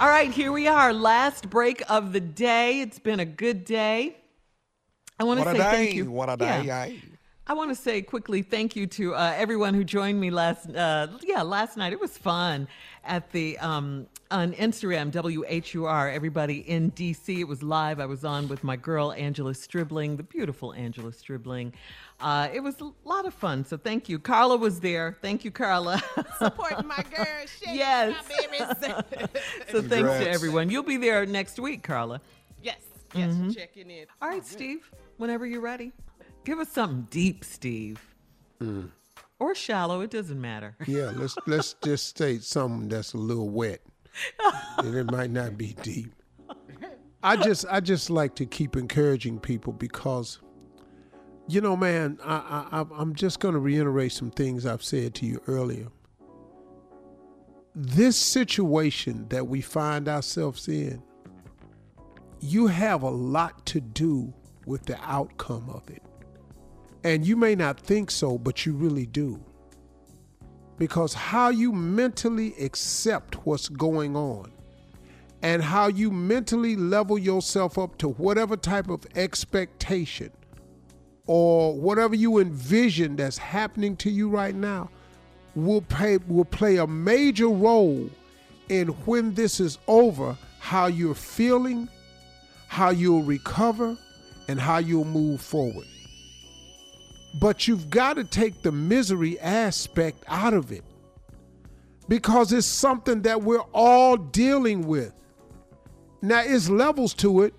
All right, here we are. Last break of the day. It's been a good day. I want to say day. thank you. What a day. Yeah. Aye. I want to say quickly thank you to uh, everyone who joined me last uh, yeah last night. It was fun at the um, on Instagram WHUR. Everybody in DC. It was live. I was on with my girl Angela Stribling, the beautiful Angela Stribling. Uh, it was a lot of fun. So thank you. Carla was there. Thank you, Carla. Supporting my girl. Shake Yes. my babies. so thanks to everyone. You'll be there next week, Carla. yes, yes, Mm-hmm. checking in. All right, Steve. Whenever you're ready, give us something deep, Steve, mm. or shallow. It doesn't matter. Yeah, let's let's just state something that's a little wet, and it might not be deep. I just I just like to keep encouraging people because, you know, man, I, I I- I'm just going to reiterate some things I've said to you earlier. This situation that we find ourselves in, you have a lot to do with the outcome of it. And you may not think so, but you really do. Because how you mentally accept what's going on and how you mentally level yourself up to whatever type of expectation or whatever you envision that's happening to you right now will play will play a major role in when this is over how you're feeling how you'll recover and how you'll move forward but you've got to take the misery aspect out of it because it's something that we're all dealing with. Now, it's levels to it,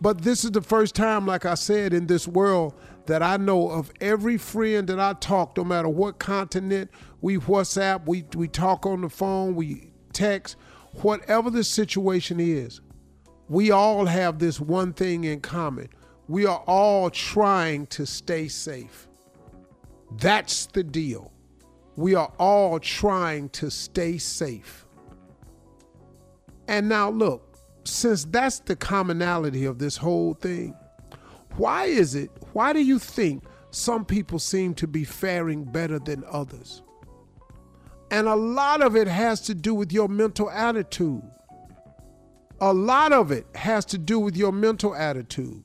but this is the first time, like I said, in this world that I know of every friend that I talk, no matter what continent, we WhatsApp, we, we talk on the phone, we text, whatever the situation is, we all have this one thing in common. We are all trying to stay safe. That's the deal. We are all trying to stay safe. And now, look, since that's the commonality of this whole thing, why is it, why do you think some people seem to be faring better than others? And a lot of it has to do with your mental attitude. A lot of it has to do with your mental attitude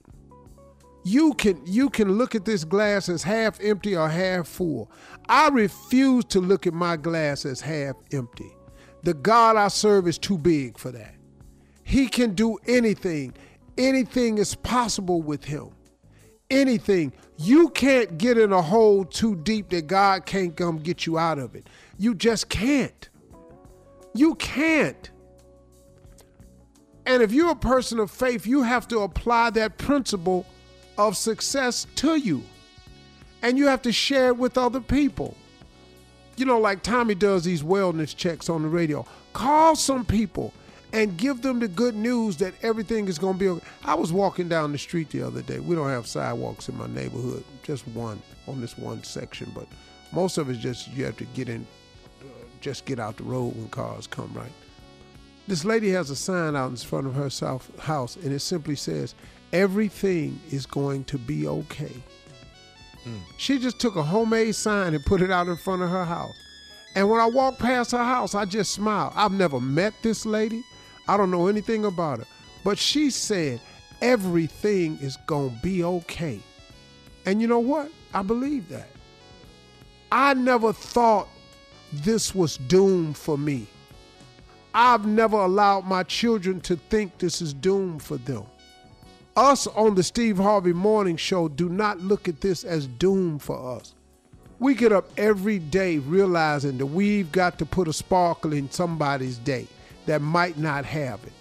you can you can look at this glass as half empty or half full. I refuse to look at my glass as half empty. The God I serve is too big for that. He can do anything. Anything is possible with him. Anything. You can't get in a hole too deep that God can't come get you out of it. You just can't. You can't. And if you're a person of faith, you have to apply that principle of success to you. And you have to share it with other people. You know, like Tommy does these wellness checks on the radio. Call some people and give them the good news that everything is going to be okay. I was walking down the street the other day. We don't have sidewalks in my neighborhood, just one on this one section, but most of it's just you have to get in, just get out the road when cars come, right? This lady has a sign out in front of her house, and it simply says, Everything is going to be okay. Hmm. She just took a homemade sign and put it out in front of her house. And when I walked past her house, I just smiled. I've never met this lady, I don't know anything about her. But she said, Everything is going to be okay. And you know what? I believe that. I never thought this was doomed for me. I've never allowed my children to think this is doomed for them. Us on the Steve Harvey Morning Show do not look at this as doom for us. We get up every day realizing that we've got to put a sparkle in somebody's day that might not have it.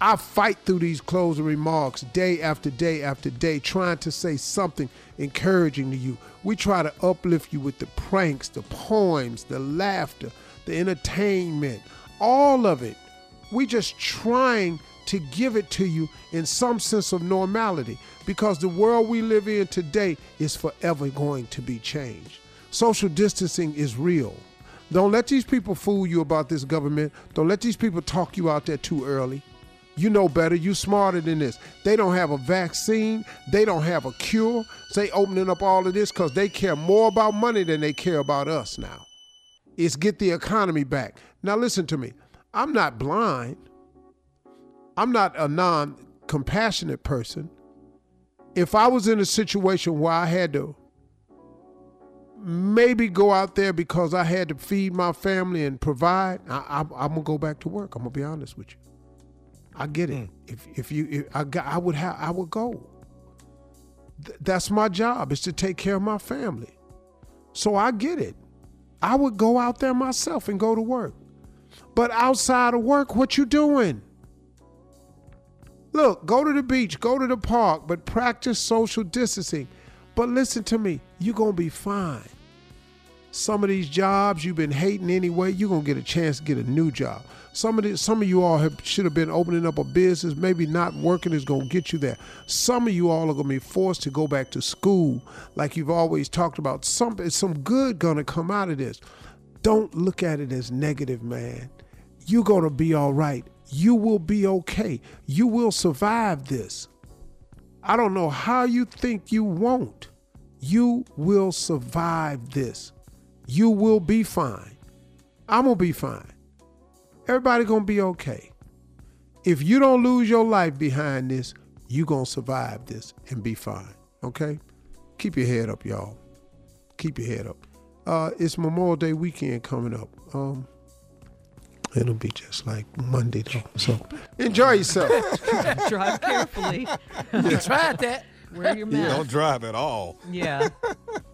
I fight through these closing remarks day after day after day, trying to say something encouraging to you. We try to uplift you with the pranks, the poems, the laughter, the entertainment, all of it. We just trying to give it to you in some sense of normality because the world we live in today is forever going to be changed. Social distancing is real. Don't let these people fool you about this government. Don't let these people talk you out there too early. You know better. You smarter than this. They don't have a vaccine. They don't have a cure. They opening up all of this because they care more about money than they care about us now. It's get the economy back. Now listen to me. I'm not blind. I'm not a non compassionate person. If I was in a situation where I had to maybe go out there because I had to feed my family and provide, I, am gonna go back to work. I'm gonna be honest with you. I get it. Mm. If if you, if I got, I would have, I would go. Th- that's my job is to take care of my family. So I get it. I would go out there myself and go to work. But outside of work, what you doing? Look, go to the beach, go to the park, but practice social distancing. But listen to me, you're going to be fine. Some of these jobs you've been hating anyway, you're to get a chance to get a new job. Some of the, some of you all have, should have been opening up a business, maybe not working is to get you there. Some of you all are to be forced to go back to school like you've always talked about. Some some good to come out of this. Don't look at it as negative, man. You're to be all right you will be okay. You will survive this. I don't know how you think you won't. You will survive this. You will be fine. I'm going to be fine. Everybody going to be okay. If you don't lose your life behind this, you going to survive this and be fine. Okay? Keep your head up, y'all. Keep your head up. Uh, it's Memorial Day weekend coming up. Um, It'll be just like Monday though. So enjoy yourself. drive carefully. You tried that. Wear your mask. Don't drive at all. Yeah.